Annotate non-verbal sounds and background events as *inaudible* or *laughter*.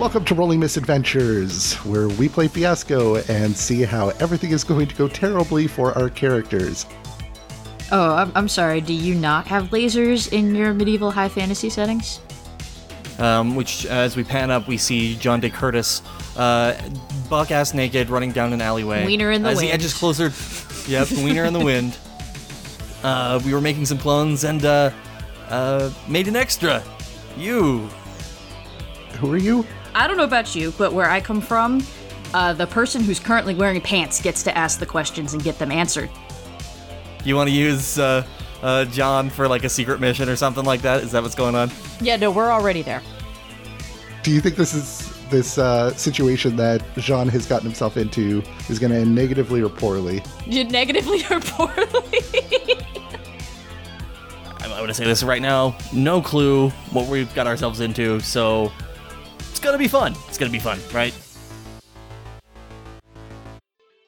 Welcome to Rolling Misadventures, where we play Fiasco and see how everything is going to go terribly for our characters. Oh, I'm, I'm sorry. Do you not have lasers in your medieval high fantasy settings? Um, which, as we pan up, we see John Day Curtis, uh, buck ass naked, running down an alleyway. Wiener in the as wind. he edges closer. Yep, wiener in the wind. *laughs* Uh, we were making some clones and uh, uh, made an extra. You. Who are you? I don't know about you, but where I come from, uh, the person who's currently wearing pants gets to ask the questions and get them answered. You want to use uh, uh, John for like a secret mission or something like that? Is that what's going on? Yeah, no, we're already there. Do you think this is this uh, situation that Jean has gotten himself into is going to end negatively or poorly? You negatively *laughs* or poorly? I'm going to say this right now. No clue what we've got ourselves into, so it's to be fun. It's to be fun, right?